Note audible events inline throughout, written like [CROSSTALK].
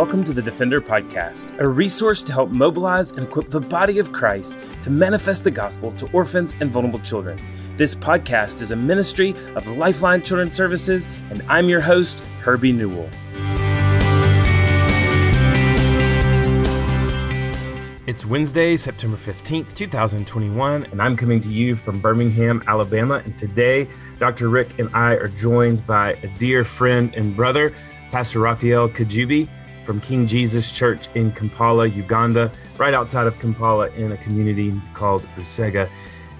welcome to the Defender Podcast, a resource to help mobilize and equip the body of Christ to manifest the gospel to orphans and vulnerable children. This podcast is a ministry of Lifeline Children's Services, and I'm your host, Herbie Newell. It's Wednesday, September 15th, 2021, and I'm coming to you from Birmingham, Alabama. And today, Dr. Rick and I are joined by a dear friend and brother, Pastor Raphael Kajubi from King Jesus Church in Kampala, Uganda, right outside of Kampala in a community called Busega.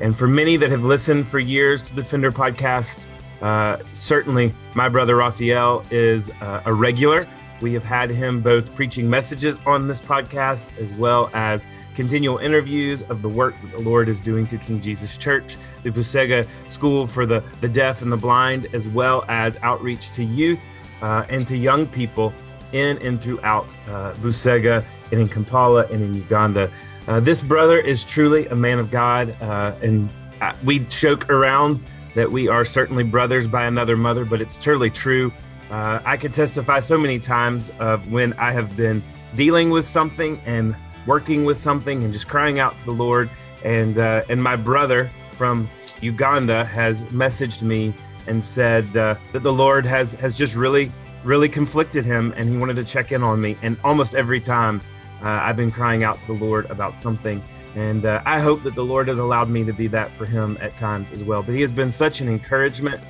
And for many that have listened for years to the Defender podcast, uh, certainly my brother Raphael is uh, a regular. We have had him both preaching messages on this podcast as well as continual interviews of the work that the Lord is doing through King Jesus Church, the Busega School for the, the Deaf and the Blind, as well as outreach to youth uh, and to young people in and throughout uh, Busega and in Kampala and in Uganda. Uh, this brother is truly a man of God, uh, and uh, we joke around that we are certainly brothers by another mother, but it's truly true. Uh, I could testify so many times of when I have been dealing with something and working with something and just crying out to the Lord, and uh, and my brother from Uganda has messaged me and said uh, that the Lord has has just really really conflicted him and he wanted to check in on me. And almost every time uh, I've been crying out to the Lord about something. And uh, I hope that the Lord has allowed me to be that for him at times as well. But he has been such an encouragement.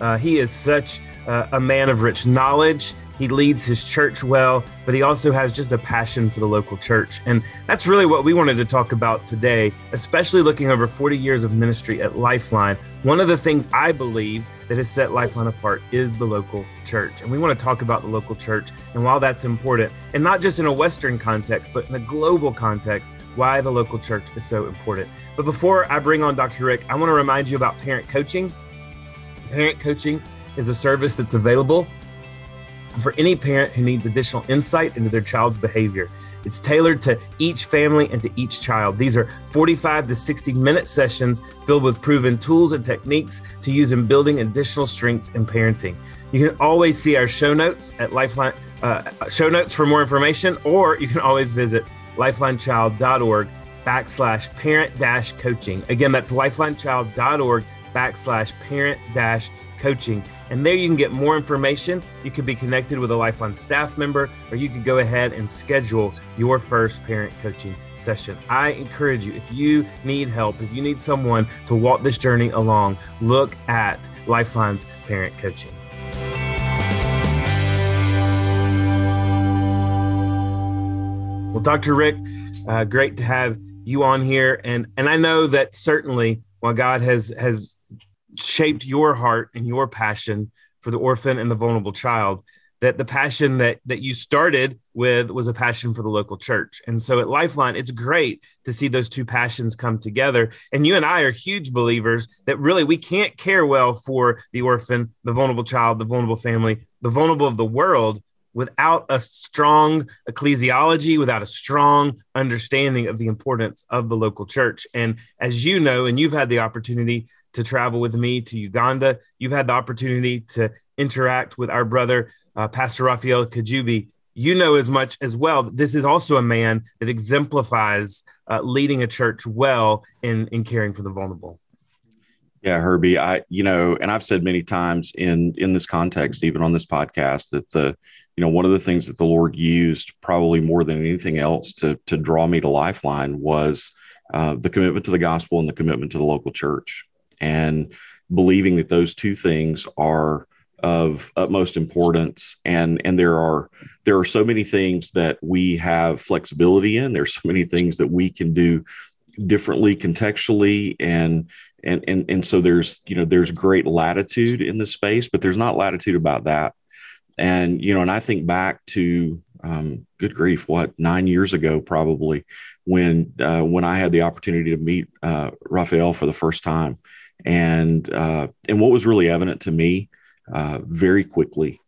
Uh, he is such uh, a man of rich knowledge. He leads his church well, but he also has just a passion for the local church. And that's really what we wanted to talk about today, especially looking over 40 years of ministry at Lifeline. One of the things I believe that has set Lifeline apart is the local church. And we want to talk about the local church and while that's important, and not just in a Western context, but in a global context, why the local church is so important. But before I bring on Dr. Rick, I want to remind you about parent coaching. Parent coaching is a service that's available for any parent who needs additional insight into their child's behavior. It's tailored to each family and to each child. These are 45 to 60 minute sessions filled with proven tools and techniques to use in building additional strengths in parenting. You can always see our show notes at Lifeline uh, show notes for more information, or you can always visit lifelinechild.org backslash parent dash coaching. Again, that's lifelinechild.org backslash parent dash coaching. And there you can get more information. You can be connected with a Lifeline staff member, or you can go ahead and schedule your first parent coaching session. I encourage you, if you need help, if you need someone to walk this journey along, look at Lifeline's parent coaching. Well, Dr. Rick, uh, great to have you on here, and and I know that certainly while God has has shaped your heart and your passion for the orphan and the vulnerable child that the passion that that you started with was a passion for the local church and so at lifeline it's great to see those two passions come together and you and i are huge believers that really we can't care well for the orphan the vulnerable child the vulnerable family the vulnerable of the world without a strong ecclesiology, without a strong understanding of the importance of the local church. And as you know, and you've had the opportunity to travel with me to Uganda. You've had the opportunity to interact with our brother, uh, Pastor Raphael Kajubi. You know as much as well. This is also a man that exemplifies uh, leading a church well in, in caring for the vulnerable. Yeah, Herbie, I you know, and I've said many times in in this context, even on this podcast, that the you know one of the things that the Lord used probably more than anything else to to draw me to Lifeline was uh, the commitment to the gospel and the commitment to the local church and believing that those two things are of utmost importance. And and there are there are so many things that we have flexibility in. There's so many things that we can do differently contextually. And and and and so there's you know there's great latitude in the space but there's not latitude about that. And you know and i think back to um, good grief what nine years ago probably when uh, when i had the opportunity to meet uh, raphael for the first time and uh, and what was really evident to me uh, very quickly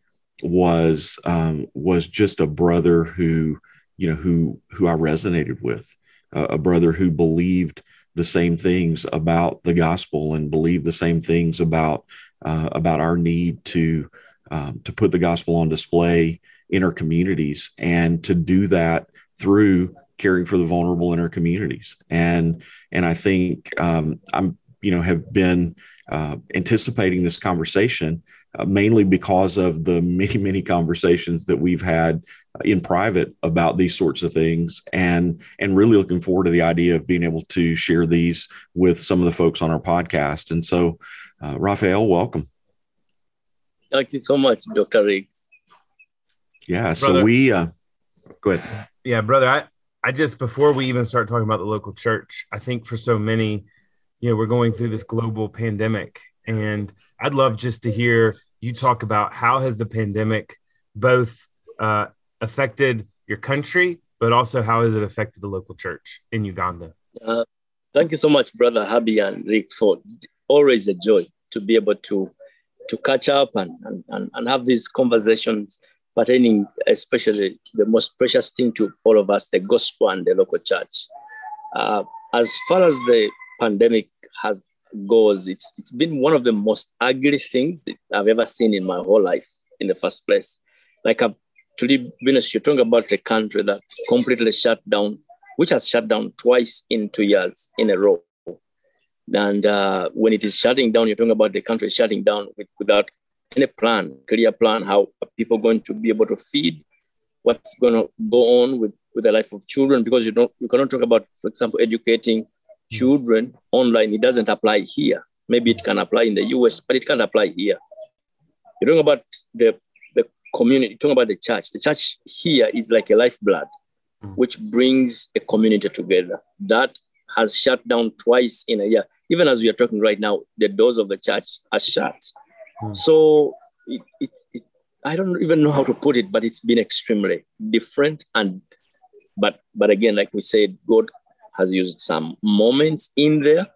was um, was just a brother who you know who who I resonated with, uh, a brother who believed the same things about the gospel and believed the same things about uh, about our need to um, to put the gospel on display in our communities and to do that through caring for the vulnerable in our communities. And and I think um, I'm you know have been uh, anticipating this conversation uh, mainly because of the many many conversations that we've had in private about these sorts of things and and really looking forward to the idea of being able to share these with some of the folks on our podcast. And so uh, raphael welcome. Thank you so much dr rick. Yeah brother, so we uh, go ahead. Yeah brother i i just before we even start talking about the local church i think for so many you know we're going through this global pandemic and i'd love just to hear you talk about how has the pandemic both uh, affected your country, but also how has it affected the local church in Uganda? Uh, thank you so much, Brother Herbie and Rick, for always a joy to be able to to catch up and, and, and have these conversations pertaining especially the most precious thing to all of us, the gospel and the local church. Uh, as far as the pandemic has goes, it's it's been one of the most ugly things that I've ever seen in my whole life in the first place. Like I've to be honest, you're talking about a country that completely shut down, which has shut down twice in two years in a row. And uh, when it is shutting down, you're talking about the country shutting down with, without any plan, clear plan, how are people going to be able to feed, what's going to go on with, with the life of children, because you don't you cannot talk about, for example, educating children online. It doesn't apply here. Maybe it can apply in the US, but it can't apply here. You're talking about the the community, you're talking about the church, the church here is like a lifeblood, mm. which brings a community together. That has shut down twice in a year. Even as we are talking right now, the doors of the church are shut. Mm. So it, it, it, I don't even know how to put it, but it's been extremely different. And but but again, like we said, God has used some moments in there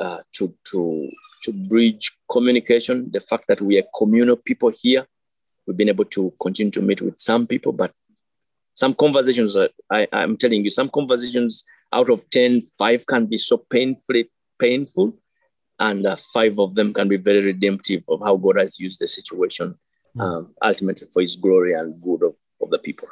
uh, to to to bridge communication. The fact that we are communal people here, we've been able to continue to meet with some people, but some conversations, I, I'm telling you, some conversations out of 10, five can be so painfully painful. And uh, five of them can be very redemptive of how God has used the situation hmm. um, ultimately for his glory and good of, of the people.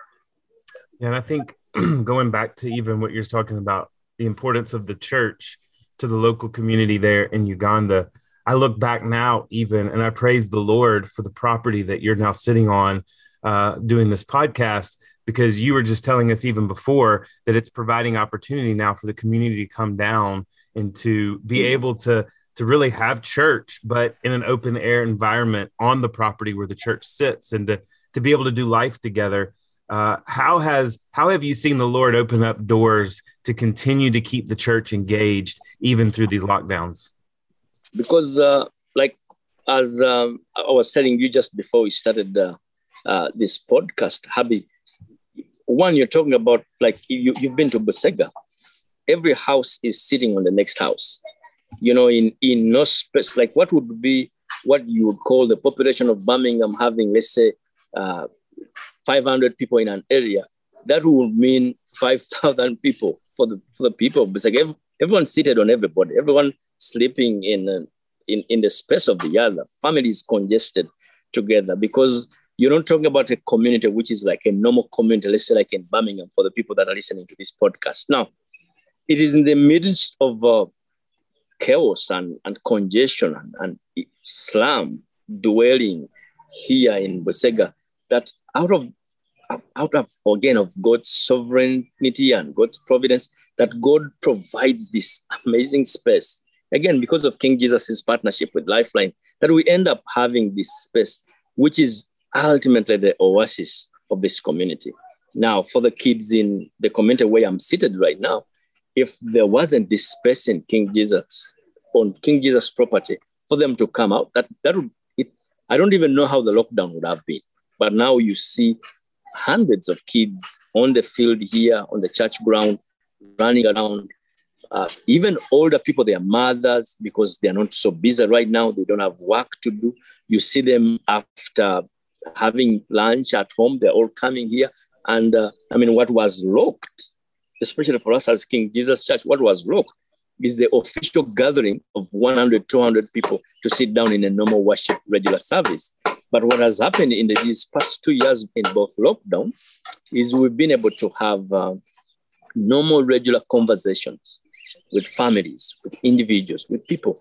Yeah, and I think [CLEARS THROAT] going back to even what you're talking about, the importance of the church to the local community there in Uganda, I look back now, even, and I praise the Lord for the property that you're now sitting on uh, doing this podcast because you were just telling us even before that it's providing opportunity now for the community to come down and to be mm-hmm. able to to really have church but in an open air environment on the property where the church sits and to to be able to do life together uh, how has how have you seen the lord open up doors to continue to keep the church engaged even through these lockdowns because uh, like as um, I was telling you just before we started uh, uh, this podcast, Herbie, one you're talking about like you, you've been to Busega. Every house is sitting on the next house. You know, in in no space. Like what would be what you would call the population of Birmingham having, let's say, uh, 500 people in an area. That would mean 5,000 people for the for the people. But like everyone seated on everybody. Everyone sleeping in, uh, in, in the space of the other. Families congested together because you're not talking about a community which is like a normal community, let's say like in Birmingham for the people that are listening to this podcast. Now, it is in the midst of uh, chaos and, and congestion and, and slum dwelling here in Busega that out of out of again of God's sovereignty and God's providence that God provides this amazing space again, because of King Jesus' partnership with Lifeline, that we end up having this space, which is ultimately the oasis of this community. Now, for the kids in the community where I'm seated right now, if there wasn't this space in King Jesus, on King Jesus property, for them to come out, that, that would, it, I don't even know how the lockdown would have been. But now you see hundreds of kids on the field here, on the church ground, running around, uh, even older people, their mothers, because they're not so busy right now, they don't have work to do. You see them after having lunch at home, they're all coming here. And uh, I mean, what was locked, especially for us as King Jesus Church, what was locked is the official gathering of 100, 200 people to sit down in a normal worship regular service. But what has happened in the, these past two years in both lockdowns is we've been able to have uh, normal, regular conversations with families, with individuals, with people.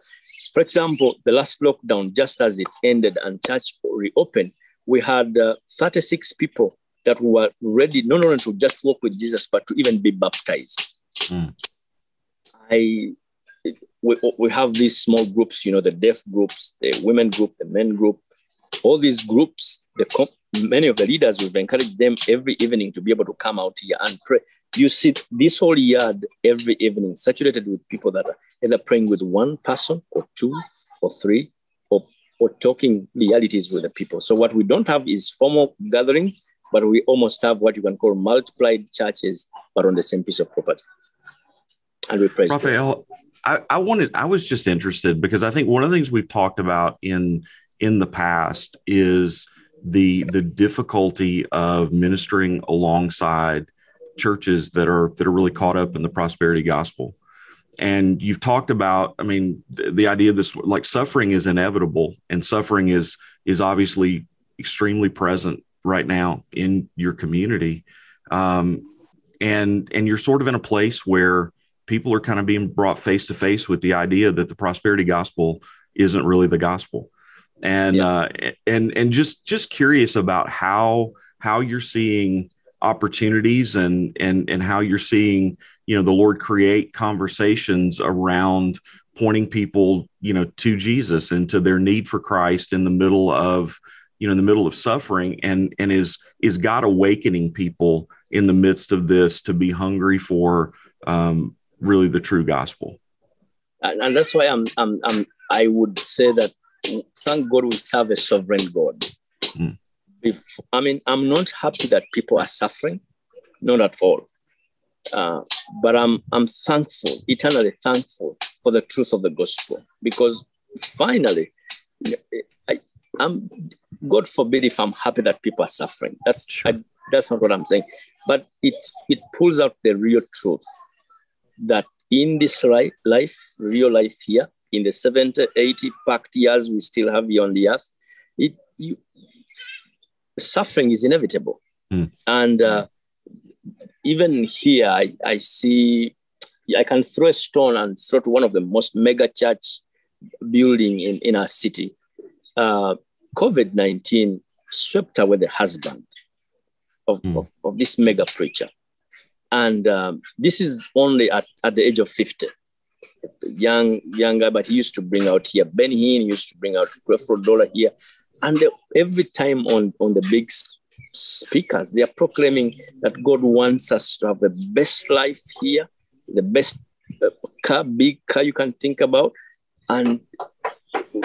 For example, the last lockdown, just as it ended and church reopened, we had uh, 36 people that were ready not only to just walk with Jesus, but to even be baptized. Mm. I we, we have these small groups, you know, the deaf groups, the women group, the men group, all these groups, the many of the leaders, we've encouraged them every evening to be able to come out here and pray. You see this whole yard every evening saturated with people that are either praying with one person or two or three or, or talking realities with the people. So what we don't have is formal gatherings, but we almost have what you can call multiplied churches, but on the same piece of property. And we praise Raphael, I, I wanted I was just interested because I think one of the things we've talked about in in the past is the the difficulty of ministering alongside churches that are that are really caught up in the prosperity gospel. And you've talked about i mean the, the idea of this like suffering is inevitable and suffering is is obviously extremely present right now in your community. Um, and and you're sort of in a place where people are kind of being brought face to face with the idea that the prosperity gospel isn't really the gospel and yeah. uh, and and just just curious about how how you're seeing opportunities and and and how you're seeing you know the lord create conversations around pointing people you know to jesus and to their need for christ in the middle of you know in the middle of suffering and and is is god awakening people in the midst of this to be hungry for um, really the true gospel. And, and that's why I'm, I'm, I'm, I would say that thank God we serve a sovereign God. Mm. If, I mean, I'm not happy that people are suffering, not at all. Uh, but I'm, I'm thankful, eternally thankful for the truth of the gospel because finally, I, am God forbid if I'm happy that people are suffering. That's sure. I, that's not what I'm saying. But it it pulls out the real truth that in this life, real life here, in the 70, 80 packed years we still have here on the earth, it, you, suffering is inevitable. Mm. And uh, even here, I, I see, I can throw a stone and throw to one of the most mega church building in, in our city. Uh, COVID-19 swept away the husband of, mm. of, of this mega preacher. And um, this is only at, at the age of 50. Young, young guy, but he used to bring out here Benny Hinn, used to bring out Creflo Dollar here. And the, every time on, on the big speakers, they are proclaiming that God wants us to have the best life here, the best uh, car, big car you can think about. And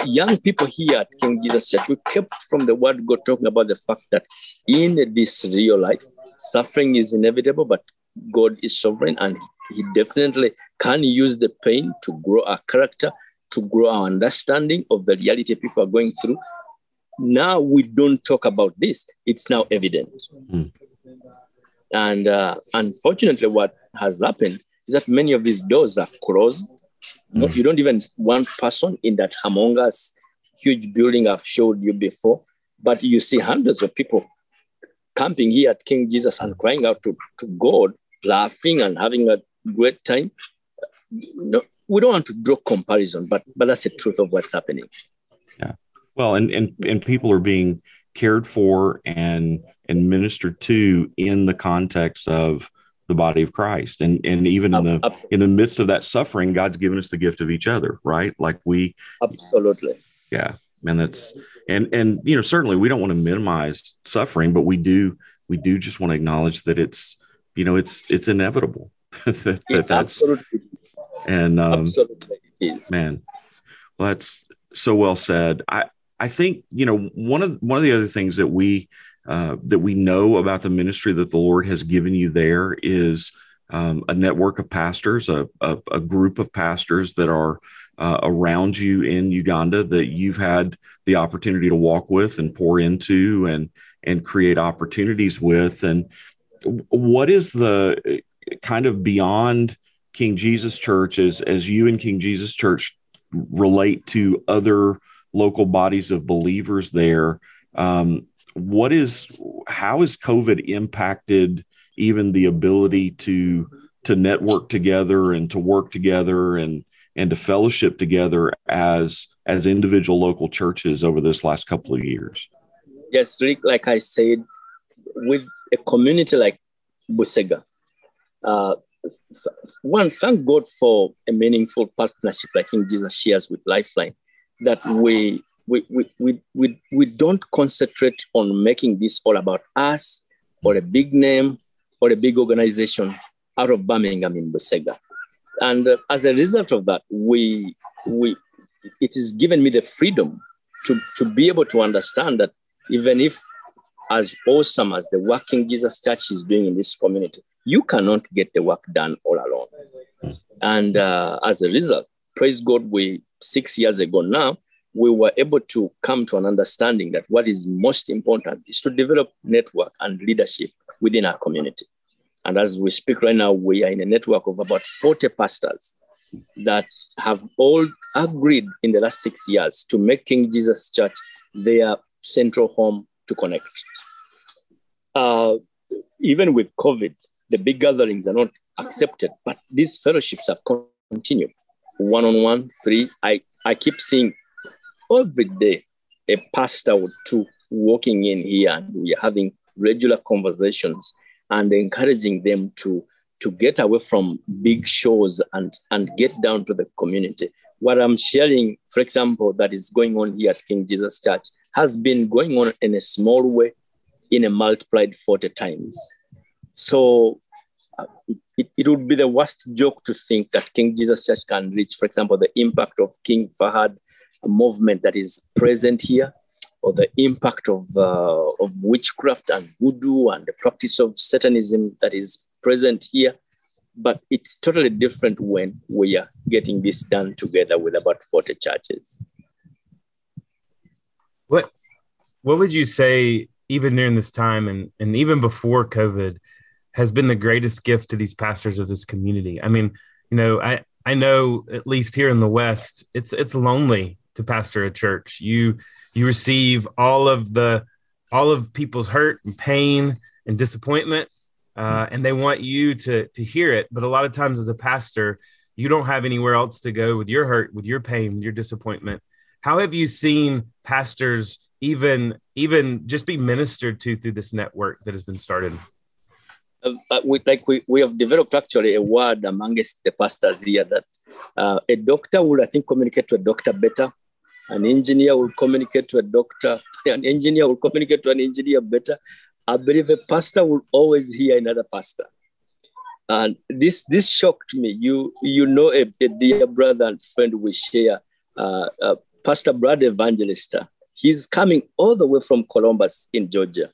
young people here at King Jesus Church, we kept from the word God talking about the fact that in this real life, suffering is inevitable, but God is sovereign and He definitely can use the pain to grow our character, to grow our understanding of the reality people are going through. Now we don't talk about this, it's now evident. Mm. And uh, unfortunately, what has happened is that many of these doors are closed. Mm. you don't even one person in that humongous, huge building I've showed you before, but you see hundreds of people camping here at King Jesus and crying out to, to God laughing and having a great time. No, we don't want to draw comparison, but but that's the truth of what's happening. Yeah. Well, and and and people are being cared for and and ministered to in the context of the body of Christ. And and even in the in the midst of that suffering, God's given us the gift of each other, right? Like we Absolutely. Yeah. And that's and and you know, certainly we don't want to minimize suffering, but we do we do just want to acknowledge that it's you know it's it's inevitable [LAUGHS] that, that yeah, that's absolutely. And um, absolutely man well that's so well said. I i think you know one of one of the other things that we uh, that we know about the ministry that the lord has given you there is um, a network of pastors a, a, a, group of pastors that are uh, around you in uganda that you've had the opportunity to walk with and pour into and and create opportunities with. And what is the kind of beyond King Jesus Church as as you and King Jesus Church relate to other local bodies of believers there? Um, what is how has COVID impacted even the ability to to network together and to work together and and to fellowship together as as individual local churches over this last couple of years? Yes, Rick, like I said, with a community like Busega, uh, one, thank God for a meaningful partnership like King Jesus shares with Lifeline, that we we, we, we, we, we don't concentrate on making this all about us or a big name or a big organization out of Birmingham in Busega. And uh, as a result of that, we, we, it has given me the freedom to, to be able to understand that even if as awesome as the work King Jesus Church is doing in this community, you cannot get the work done all alone. And uh, as a result, praise God, we six years ago now, we were able to come to an understanding that what is most important is to develop network and leadership within our community. And as we speak right now, we are in a network of about 40 pastors that have all agreed in the last six years to make King Jesus Church their central home to connect. Uh, even with COVID, the big gatherings are not accepted, but these fellowships have continued. One on one, three. I, I keep seeing every day a pastor or two walking in here and we are having regular conversations and encouraging them to to get away from big shows and and get down to the community what i'm sharing for example that is going on here at king jesus church has been going on in a small way in a multiplied 40 times so uh, it, it would be the worst joke to think that king jesus church can reach for example the impact of king fahad movement that is present here or the impact of, uh, of witchcraft and voodoo and the practice of satanism that is present here. But it's totally different when we are getting this done together with about 40 churches. What, what would you say, even during this time and, and even before COVID, has been the greatest gift to these pastors of this community? I mean, you know, I, I know at least here in the West, it's it's lonely to pastor a church. You you receive all of the all of people's hurt and pain and disappointment, uh, and they want you to to hear it. But a lot of times, as a pastor, you don't have anywhere else to go with your hurt, with your pain, your disappointment. How have you seen pastors even even just be ministered to through this network that has been started? Uh, we, like we, we have developed actually a word amongst the pastors here that uh, a doctor will, I think, communicate to a doctor better an engineer will communicate to a doctor. [LAUGHS] An engineer will communicate to an engineer better. I believe a pastor will always hear another pastor. And this this shocked me. You you know a, a dear brother and friend we share, uh, uh, Pastor Brad Evangelista. He's coming all the way from Columbus in Georgia.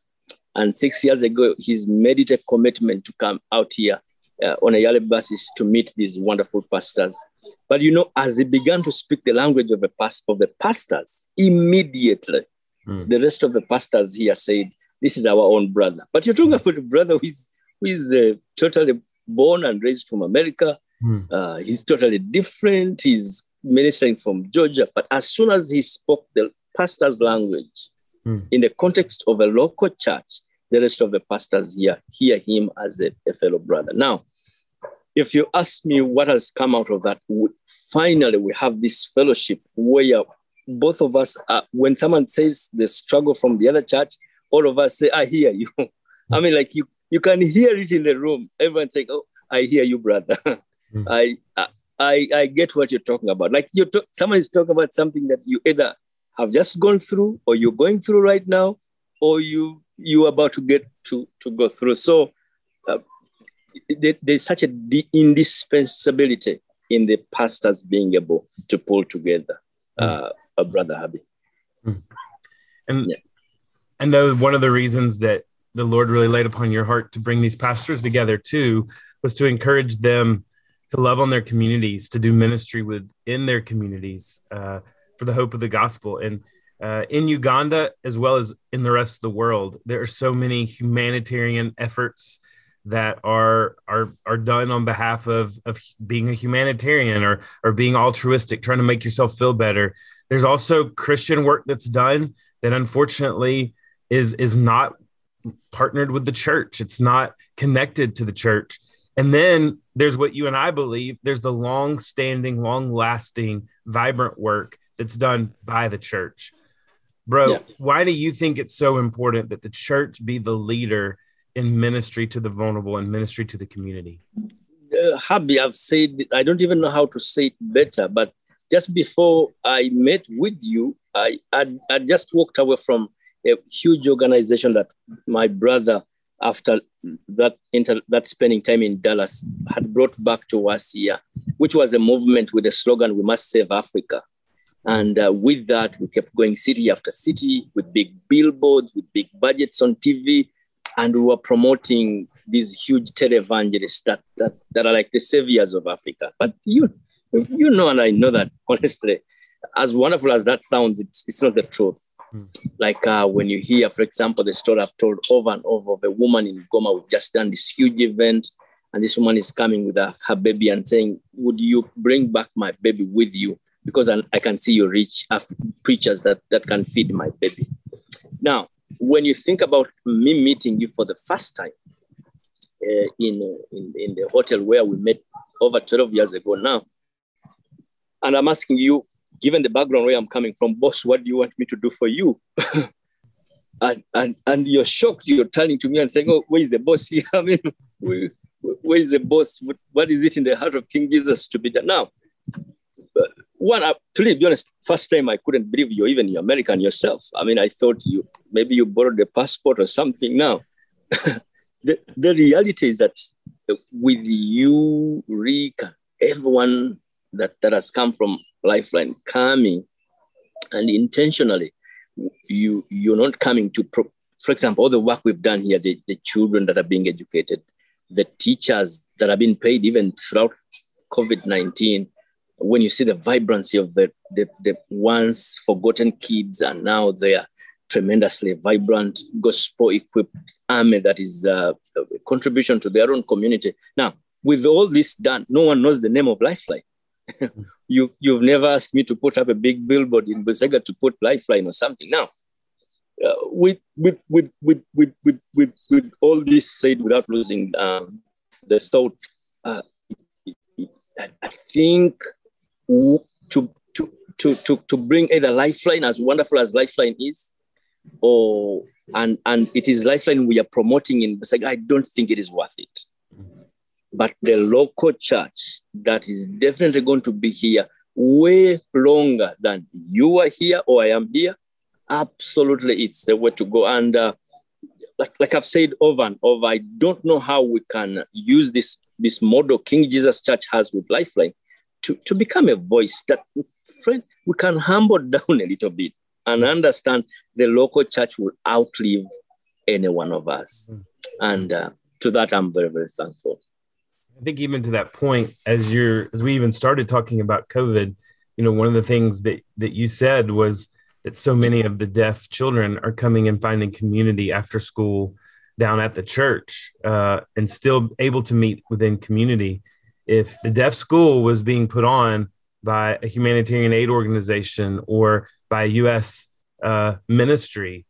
And six years ago, he's made it a commitment to come out here uh, on a yearly basis to meet these wonderful pastors. But you know, as he began to speak the language of the past of the pastors, immediately mm. the rest of the pastors here said, "This is our own brother." But you're talking about a brother who is who is uh, totally born and raised from America. Mm. Uh, he's totally different. He's ministering from Georgia. But as soon as he spoke the pastor's language mm. in the context of a local church, the rest of the pastors here hear him as a, a fellow brother. Now, if you ask me what has come out of that, we, finally we have this fellowship where both of us, are, when someone says the struggle from the other church, all of us say, I hear you. [LAUGHS] I mean, like you, you can hear it in the room. Everyone saying, Oh, I hear you, brother. [LAUGHS] mm. I, I, I get what you're talking about. Like you, talk, someone is talking about something that you either have just gone through, or you're going through right now, or you you about to get to to go through. So there's such a indispensability in the pastors being able to pull together hmm. uh, a brother Herbie. Mm. And yeah. I know one of the reasons that the Lord really laid upon your heart to bring these pastors together too was to encourage them to love on their communities, to do ministry within their communities uh, for the hope of the gospel. And uh, in Uganda, as well as in the rest of the world, there are so many humanitarian efforts that are are are done on behalf of of being a humanitarian or or being altruistic trying to make yourself feel better there's also christian work that's done that unfortunately is is not partnered with the church. It's not connected to the church. And then there's what you and I believe there's the long standing, long lasting, vibrant work that's done by the church. Bro, yeah. why do you think it's so important that the church be the leader in ministry to the vulnerable and ministry to the community? Uh, Herbie, I've said, I don't even know how to say it better, but just before I met with you, I, I, I just walked away from a huge organization that my brother, after that inter, that spending time in Dallas, had brought back to us here, which was a movement with the slogan "We must save Africa." And uh, with that, we kept going city after city with big billboards, with big budgets on TV, and we were promoting these huge televangelists that, that, that are like the saviors of Africa. But you, you know, and I know that [LAUGHS] honestly, as wonderful as that sounds, it's, it's not the truth. Mm. Like uh, when you hear, for example, the story I've told over and over of a woman in Goma, we've just done this huge event, and this woman is coming with her, her baby and saying, Would you bring back my baby with you? Because I, I can see you reach preachers that, that can feed my baby. Now, when you think about me meeting you for the first time uh, in, in, in the hotel where we met over 12 years ago now, and I'm asking you, given the background where I'm coming from, boss, what do you want me to do for you? [LAUGHS] and, and, and you're shocked. You're turning to me and saying, oh, where is the boss here? [LAUGHS] I mean, where is the boss? What is it in the heart of King Jesus to be done? Now, one, uh, to be honest, first time I couldn't believe you're even American yourself. I mean, I thought you maybe you borrowed a passport or something. Now, [LAUGHS] the, the reality is that with you, Rick, everyone that, that has come from Lifeline coming and intentionally you you're not coming to pro- for example all the work we've done here the, the children that are being educated the teachers that have been paid even throughout covid-19 when you see the vibrancy of the, the, the once forgotten kids and now they are tremendously vibrant gospel equipped army that is uh, a contribution to their own community now with all this done no one knows the name of lifeline [LAUGHS] you you've never asked me to put up a big billboard in Busega to put lifeline or something. Now, uh, with, with, with, with, with, with, with, with all this said, without losing um, the thought, uh, I think to, to, to, to, to bring either lifeline, as wonderful as lifeline is, or and and it is lifeline we are promoting in Busega, I don't think it is worth it but the local church that is definitely going to be here way longer than you are here or I am here, absolutely it's the way to go. And uh, like, like I've said over and over, I don't know how we can use this, this model King Jesus Church has with Lifeline to, to become a voice that friend, we can humble [LAUGHS] down a little bit and understand the local church will outlive any one of us. Mm. And uh, to that, I'm very, very thankful. I think even to that point, as you're as we even started talking about COVID, you know, one of the things that that you said was that so many of the deaf children are coming and finding community after school down at the church uh, and still able to meet within community. If the deaf school was being put on by a humanitarian aid organization or by a U.S. Uh, ministry,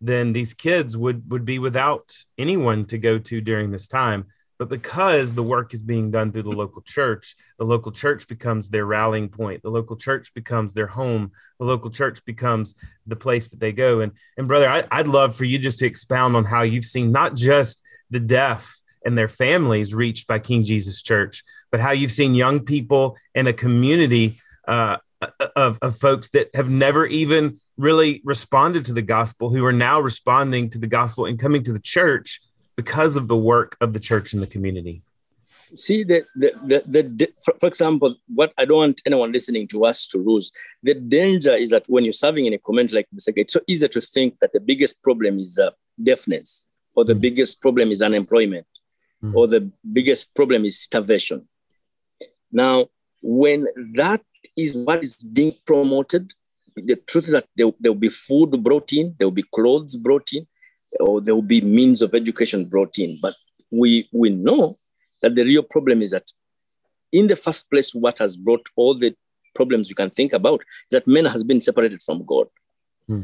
then these kids would would be without anyone to go to during this time. But because the work is being done through the local church, the local church becomes their rallying point. The local church becomes their home. The local church becomes the place that they go. And and brother, I, I'd love for you just to expound on how you've seen not just the deaf and their families reached by King Jesus Church, but how you've seen young people in a community uh, of, of folks that have never even really responded to the gospel, who are now responding to the gospel and coming to the church because of the work of the church in the community? See, the, the, the, the, for, for example, what I don't want anyone listening to us to lose, the danger is that when you're serving in a community like this, it's so easy to think that the biggest problem is uh, deafness, or the mm. biggest problem is unemployment, mm or the biggest problem is starvation. Now, when that is what is being promoted, the truth is that there, will be food brought in, there will be clothes brought in, or there will be means of education brought in. But we, we know that the real problem is that in the first place, what has brought all the problems you can think about is that man has been separated from God. Hmm.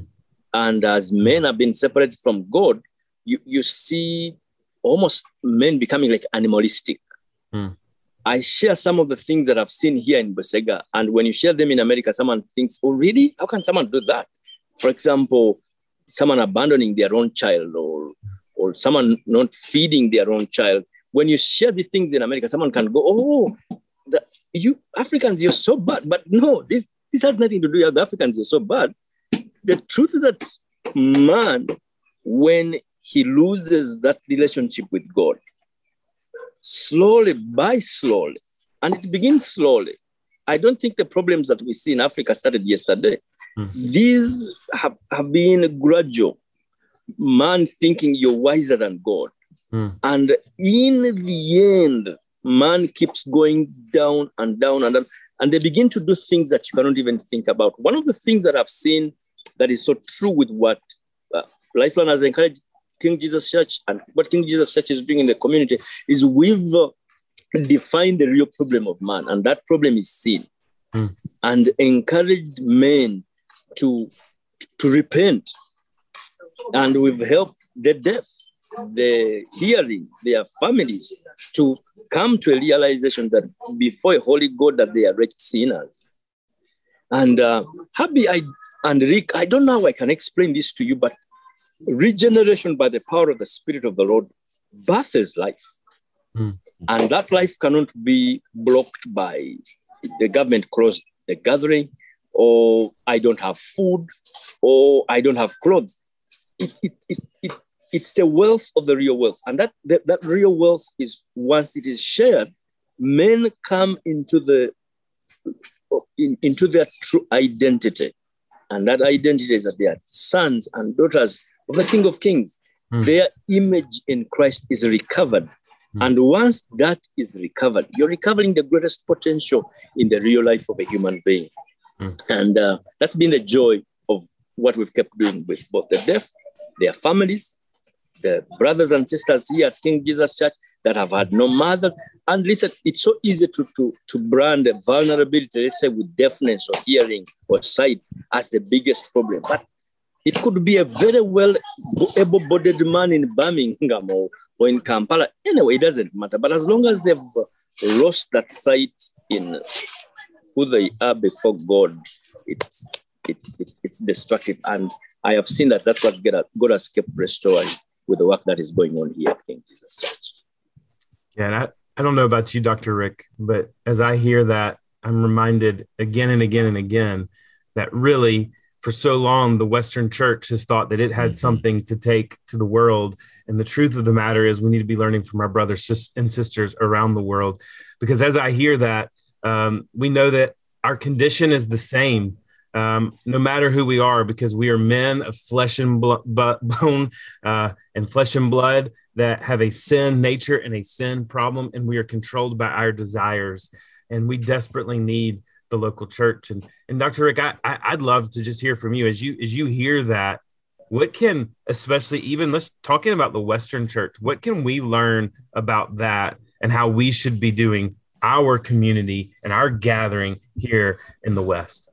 And as men have been separated from God, you, you see almost men becoming like animalistic. Mm. I share some of the things that I've seen here in Busega. And when you share them in America, someone thinks, oh, really? How can someone do that? For example, someone abandoning their own child or, or someone not feeding their own child. When you share these things in America, someone can go, oh, the, you Africans, you're so bad. But no, this, this has nothing to do with the Africans, you're so bad. The truth is that man, when he loses that relationship with God, slowly by slowly, and it begins slowly. I don't think the problems that we see in Africa started yesterday. Mm. These have, have been gradual. Man thinking you're wiser than God. Mm. And in the end, man keeps going down and down and down. And they begin to do things that you cannot even think about. One of the things that I've seen that is so true with what uh, Lifeline has encouraged King Jesus Church and what King Jesus Church is doing in the community is we've uh, defined the real problem of man, and that problem is sin, Mm. and encouraged men to to repent. And we've helped the deaf, the hearing, their families to come to a realization that before a holy God that they are wretched sinners. And uh, Herbie, I and Rick, I don't know how I can explain this to you, but regeneration by the power of the Spirit of the Lord births life. Mm. And that life cannot be blocked by the government closed the gathering, or I don't have food, or I don't have clothes. It, it, it, it, it's the wealth of the real wealth. And that, that, that real wealth is once it is shared, men come into the in, into their true identity. And that identity is that they are sons and daughters of the King of Kings. Mm. Their image in Christ is recovered. Mm. And once that is recovered, you're recovering the greatest potential in the real life of a human being. Mm. And uh, that's been the joy of what we've kept doing with both the deaf, their families, the brothers and sisters here at King Jesus Church that have had no mother. And listen, it's so easy to, to, to brand a vulnerability, let's say with deafness or hearing or sight, as the biggest problem. But it could be a very well able bodied man in Birmingham or, or in Kampala. Anyway, it doesn't matter. But as long as they've lost that sight in who they are before God, it's, it, it, it's destructive. And I have seen that that's what God has kept restoring with the work that is going on here at King Jesus Church. Yeah, and I, I don't know about you, Dr. Rick, but as I hear that, I'm reminded again and again and again that really, for so long, the Western church has thought that it had Mhm. something to take to the world. And the truth of the matter is, we need to be learning from our brothers and sisters around the world. Because as I hear that, um, we know that our condition is the same. Um, no matter who we are, because we are men of flesh and blo- bone uh, and flesh and blood that have a sin nature and a sin problem, and we are controlled by our desires. And we desperately need the local church. And and Dr. Rick, I, I I'd love to just hear from you as you as you hear that. What can, especially even let's talking about the Western church, what can we learn about that and how we should be doing our community and our gathering here in the West?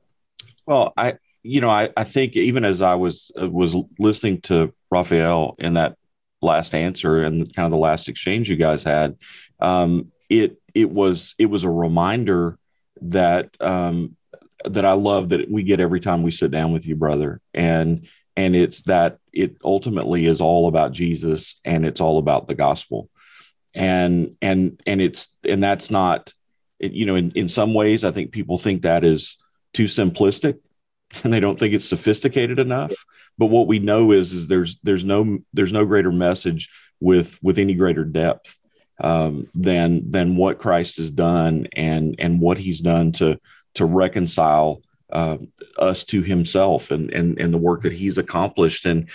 Well, I, you know, I, I think even as I was uh, was listening to Raphael in that last answer and kind of the last exchange you guys had, um, it it was it was a reminder that um, that I love that we get every time we sit down with you, brother, and and it's that it ultimately is all about Jesus and it's all about the gospel, and and and it's and that's not, you know, in in some ways I think people think that is too simplistic [LAUGHS] and they don't think it's sophisticated enough. But what we know is is there's there's no there's no greater message with with any greater depth um, than than what Christ has done and and what he's done to to reconcile uh, us to himself and and and the work that he's accomplished. And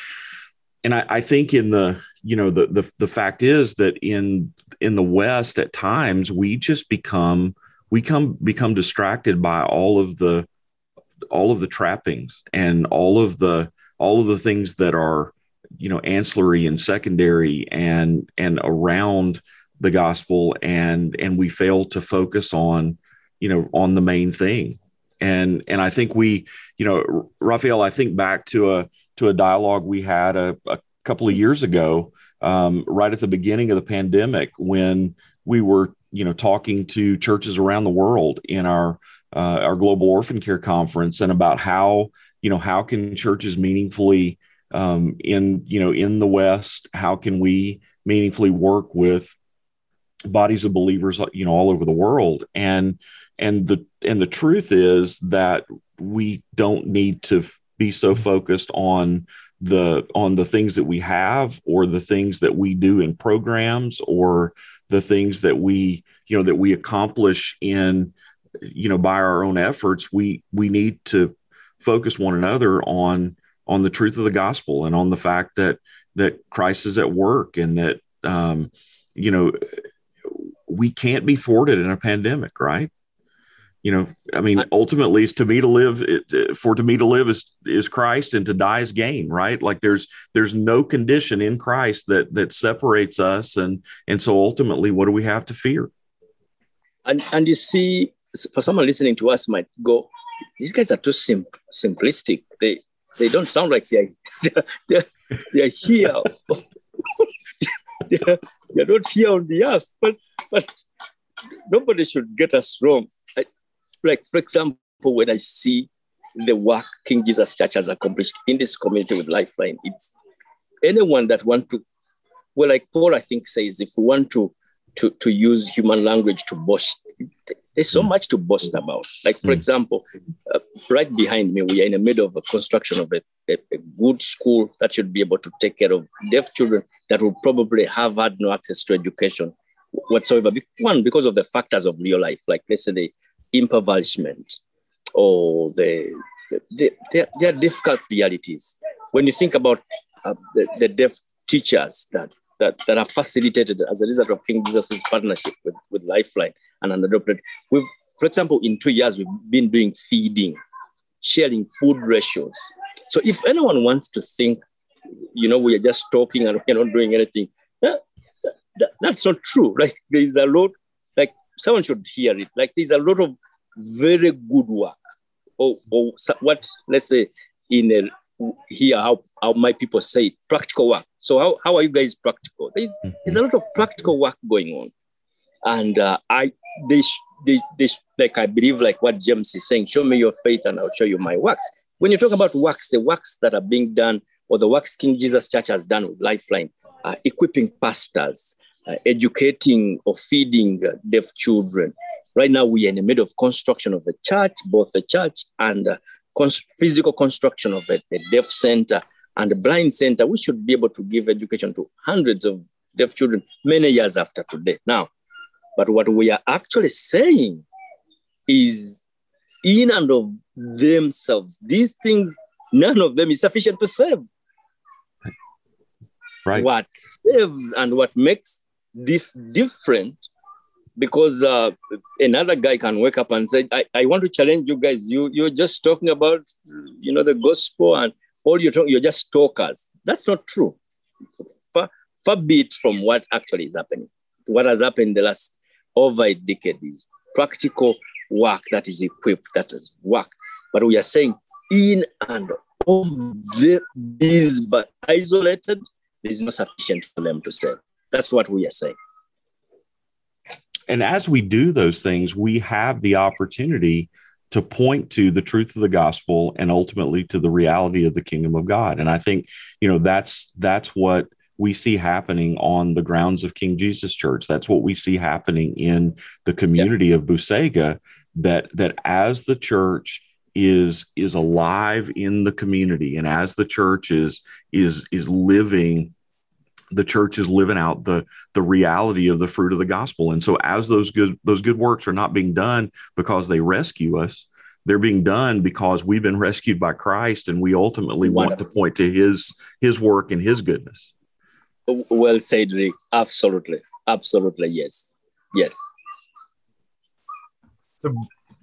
and I, I think in the you know the, the the fact is that in in the West at times we just become we come become distracted by all of the all of the trappings and all of the all of the things that are you know ancillary and secondary and and around the gospel and and we fail to focus on you know on the main thing. And and i think we you know raphael i think back to a to a dialogue we had a, a couple of years ago, um, right at the beginning of the pandemic, when we were, you know, talking to churches around the world in our uh, our global orphan care conference, and about how, you know, how can churches meaningfully um, in, you know, in the West, how can we meaningfully work with bodies of believers, you know, all over the world, and and the and the truth is that we don't need to be so focused on the on the things that we have or the things that we do in programs or the things that we you know that we accomplish in you know by our own efforts. We we need to focus one another on on the truth of the gospel and on the fact that that Christ is at work and that um, you know we can't be thwarted in a pandemic right? You know i mean ultimately it's to me to live it, for to me to live is is christ and to die is gain right? Like there's there's no condition in christ that that separates us and and so ultimately what do we have to fear? And and you see for someone listening to us might go these guys are too sim- simplistic. They they don't sound like they're they're, they're, here. [LAUGHS] They're, they're not here on the earth. But but nobody should get us wrong like, for example, when I see the work King Jesus Church has accomplished in this community with Lifeline, it's anyone that want to, well, like Paul, I think says, if we want to to, to use human language to boast, there's so much to boast about. Like, for mm. example, uh, right behind me, we are in the middle of a construction of a, a, a, good school that should be able to take care of deaf children that will probably have had no access to education whatsoever. One, because of the factors of real life, like let's say the impoverishment or the, the, the, they are difficult realities. When you think about uh, the, the deaf teachers that, that, that are facilitated as a result of King Jesus' partnership with, with Lifeline and unadopted, we've, for example, in two years, we've been doing feeding, sharing food ratios. So if anyone wants to think, you know, we are just talking and we're not doing anything, that, that's not true. [LAUGHS] Like there is a lot, like someone should hear it. Like there's a lot of very good work, or, or what let's say in a, here how, how my people say it, practical work. So how, how are you guys practical? There's, mm-hmm. there's a lot of practical work going on, and uh, I they, they they like I believe like what James is saying. Show me your faith, and I'll show you my works. When you talk about works, the works that are being done, or the works King Jesus Church has done with Lifeline, uh, equipping pastors, uh, educating or feeding deaf children. Right now, we are in the middle of construction of the church, both the church and uh, cons- physical construction of a, a deaf center and the blind center. We should be able to give education to hundreds of deaf children many years after today. Now, but what we are actually saying is in and of themselves, these things, none of them is sufficient to save. Right. What saves and what makes this different because uh, another guy can wake up and say, I, I want to challenge you guys. You, you're just talking about, you know, the gospel and all you're talking, you're just talkers. That's not true. Far, far be it from what actually is happening. What has happened the last over a decade is practical work that is equipped, that has worked. But we are saying in and of the, these, but isolated, is not sufficient for them to say. That's what we are saying. And as we do those things, we have the opportunity to point to the truth of the gospel and ultimately to the reality of the kingdom of God. And I think, you know, that's that's what we see happening on the grounds of King Jesus Church. That's what we see happening in the community yep. of Busega that that as the church is is alive in the community and as the church is is is living the church is living out the the reality of the fruit of the gospel. And so as those good those good works are not being done because they rescue us they're being done because we've been rescued by Christ and we ultimately Wonderful. want to point to his his work and his goodness. Well said Rick. Absolutely. Absolutely yes. Yes. So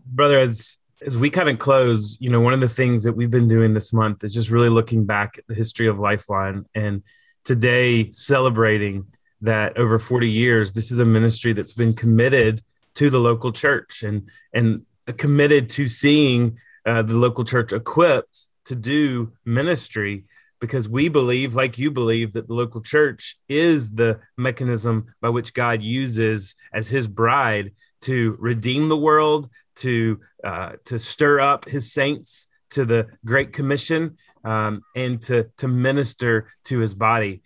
brother as as we kind of close you know one of the things that we've been doing this month is just really looking back at the history of lifeline and today celebrating that over 40 years this is a ministry that's been committed to the local church and and committed to seeing uh, the local church equipped to do ministry because we believe, like you believe, that the local church is the mechanism by which God uses as his bride to redeem the world, to uh, to stir up his saints to the Great Commission, um, and to to minister to his body.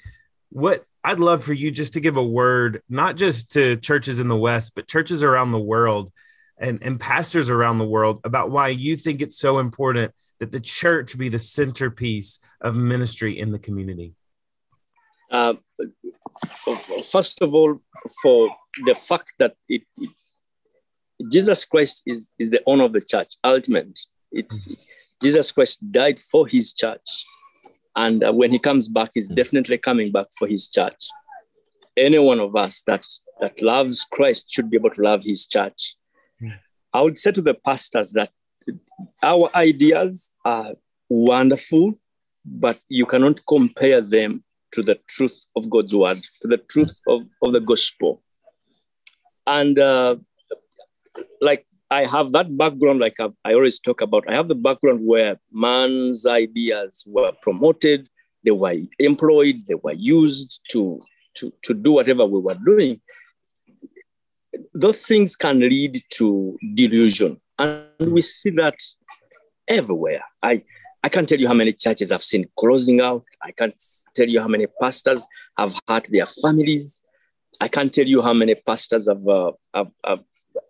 What I'd love for you just to give a word, not just to churches in the West, but churches around the world and, and pastors around the world about why you think it's so important that the church be the centerpiece of ministry in the community? Uh, first of all, for the fact that it, it, Jesus Christ is, is the owner of the church, ultimately. It's mm-hmm. Jesus Christ died for his church. And uh, when he comes back, he's mm-hmm. definitely coming back for his church. Any one of us that, that loves Christ should be able to love his church. Mm-hmm. I would say to the pastors that our ideas are wonderful, but you cannot compare them to the truth of God's word, to the truth of, of the gospel. And uh, like I have that background, like I, I always talk about, I have the background where man's ideas were promoted, they were employed, they were used to, to, to do whatever we were doing. Those things can lead to delusion. And we see that everywhere. I, I can't tell you how many churches I've seen closing out. I can't tell you how many pastors have hurt their families. I can't tell you how many pastors have, uh, have, have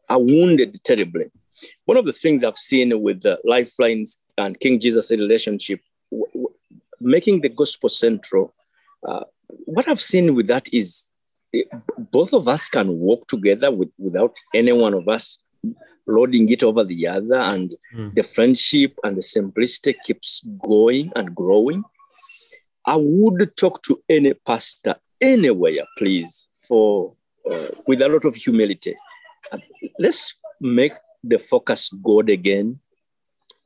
are wounded terribly. One of the things I've seen with the Lifelines and King Jesus relationship, w- w- making the gospel central, uh, what I've seen with that is it, eh, both of us can work together with, without any one of us loading it over the other and mm. the friendship and the simplicity keeps going and growing i would talk to any pastor anywhere please for uh, with a lot of humility let's make the focus god again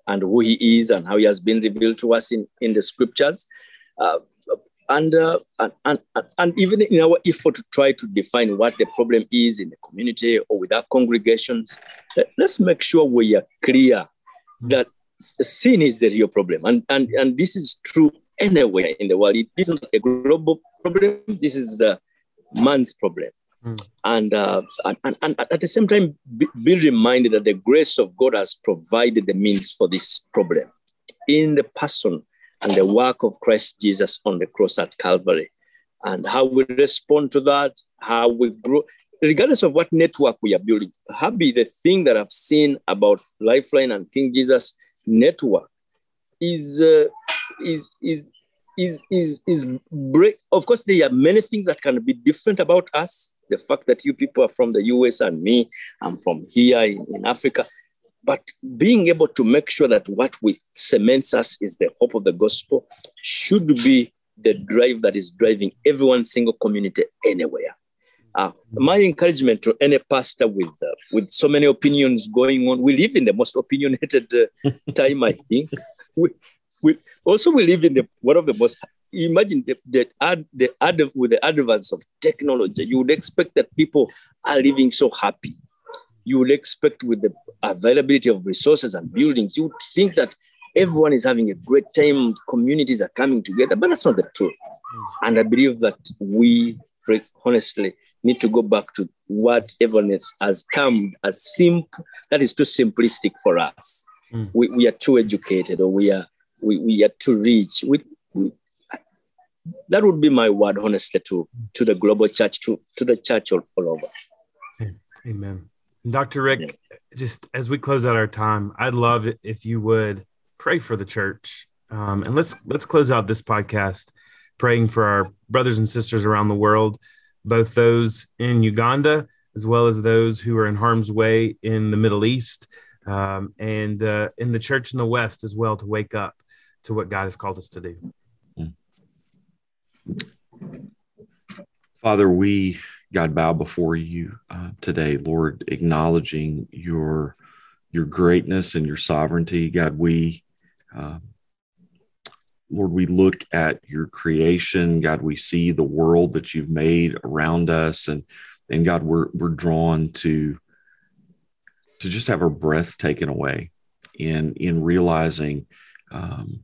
and who he is and how he has been revealed to us in, in the scriptures uh, and, uh, and, and, and even in our effort to try to define what the problem is in the community or with our congregations, let's make sure we are clear that sin is the real problem. And, and, and this is true anywhere in the world. It isn't a global problem, this is a man's problem. Mm. And, uh, and, and, at the same time, be, be reminded that the grace of God has provided the means for this problem in the person and the work of Christ Jesus on the cross at Calvary. And how we respond to that, how we grow, regardless of what network we are building. Happy the thing that I've seen about Lifeline and King Jesus network is uh, is is is is is break. Of course, there are many things that can be different about us. The fact that you people are from the US and me, I'm from here in, in Africa. But being able to make sure that what we cements us is the hope of the gospel should be the drive that is driving every single community anywhere. Uh, my encouragement to any pastor with uh, with so many opinions going on, we live in the most opinionated uh, [LAUGHS] time, I think. We, we also we live in the one of the most. Imagine the, the ad, the ad, with the advance of technology, you would expect that people are living so happy you would expect with the availability of resources and buildings, you would think that everyone is having a great time, communities are coming together, but that's not the truth. Mm. And I believe that we, honestly, need to go back to what everyone has termed as simple, that is too simplistic for us. Mm. We, we are too educated or we are, we, we are too rich. We, we, that would be my word, honestly, to, to the global church, to, to the church all, all over. Amen. Dr. Rick, yeah. just as we close out our time, I'd love it if you would pray for the church. Um, and let's let's close out this podcast praying for our brothers and sisters around the world, both those in Uganda as well as those who are in harm's way in the Middle East um, and uh, in the church in the West as well to wake up to what God has called us to do. Father, we God, bow before you uh, today, Lord, acknowledging your your greatness and your sovereignty. God, we, uh, Lord, we look at your creation. God, we see the world that you've made around us, and and God, we're we're drawn to to just have our breath taken away in in realizing um,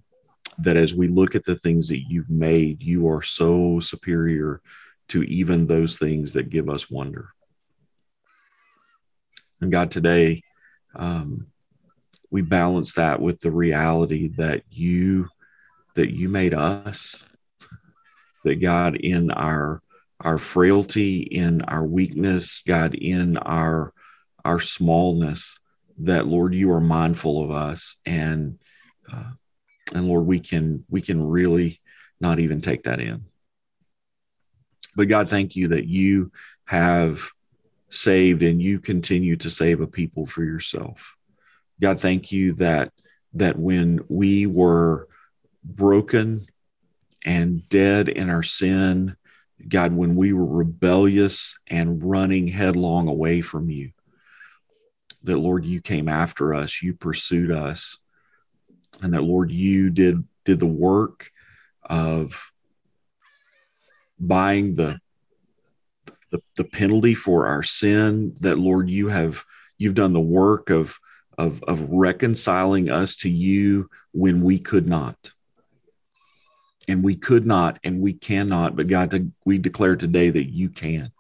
that as we look at the things that you've made, you are so superior to even those things that give us wonder. And God, today, um, we balance that with the reality that you that you made us that god in our our frailty in our weakness god in our our smallness that lord you are mindful of us and uh, and lord we can we can really not even take that in. But god thank you that you have saved and you continue to save a people for yourself. God thank you that that when we were broken and dead in our sin god when we were rebellious and running headlong away from you that lord you came after us you pursued us and that lord you did did the work of buying the the, the penalty for our sin that lord you have you've done the work of of of reconciling us to you when we could not. And we could not and we cannot but god we declare today that you can.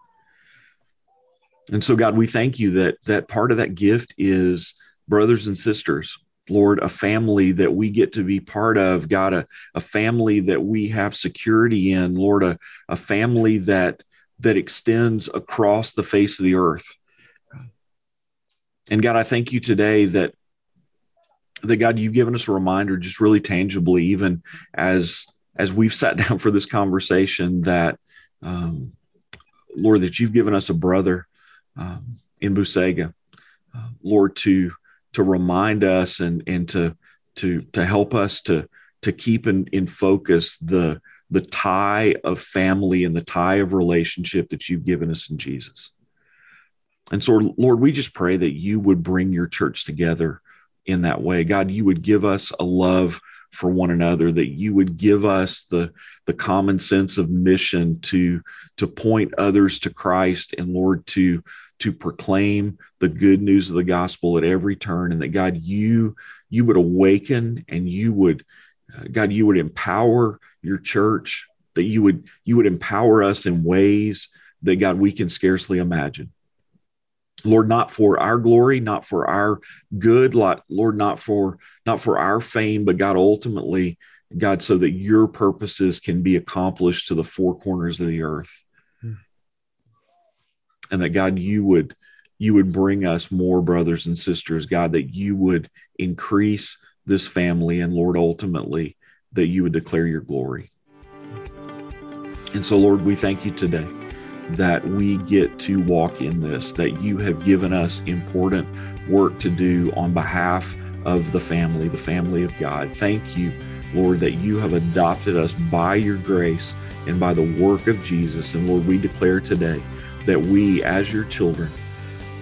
And so god we thank you that that part of that gift is brothers and sisters lord a family that we get to be part of god a, a family that we have security in lord a, a family that that extends across the face of the earth. And god i thank you today that that god you've given us a reminder just really tangibly even as as we've sat [LAUGHS] down for this conversation that um, lord that you've given us a brother um, in busega uh, lord to to remind us and and to to to help us to to keep in, in focus the the tie of family and the tie of relationship that you've given us in Jesus. And so, Lord, we just pray that you would bring your church together in that way. God, you would give us a love for one another, that you would give us the, the common sense of mission to, to point others to Christ and, Lord, to, to proclaim the good news of the gospel at every turn. And that, God, you, you would awaken and you would, uh, God, you would empower your church, that you would, you would empower us in ways that, God, we can scarcely imagine. Lord, not for our glory, not for our good, Lord, not for not for our fame, but God, ultimately, God, so that your purposes can be accomplished to the four corners of the earth. And that God, you would you would bring us more brothers and sisters, God, that you would increase this family, and Lord, ultimately, that you would declare your glory. And so, Lord, we thank you today that we get to walk in this, that you have given us important work to do on behalf of the family, the family of God. Thank you, Lord, that you have adopted us by your grace and by the work of Jesus. And Lord, we declare today that we, as your children,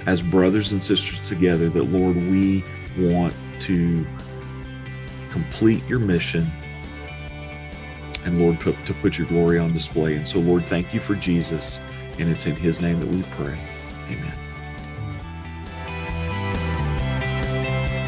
as brothers and sisters together, that Lord, we want to complete your mission and Lord, to, to put your glory on display. And so, Lord, thank you for Jesus. And it's in his name that we pray. Amen.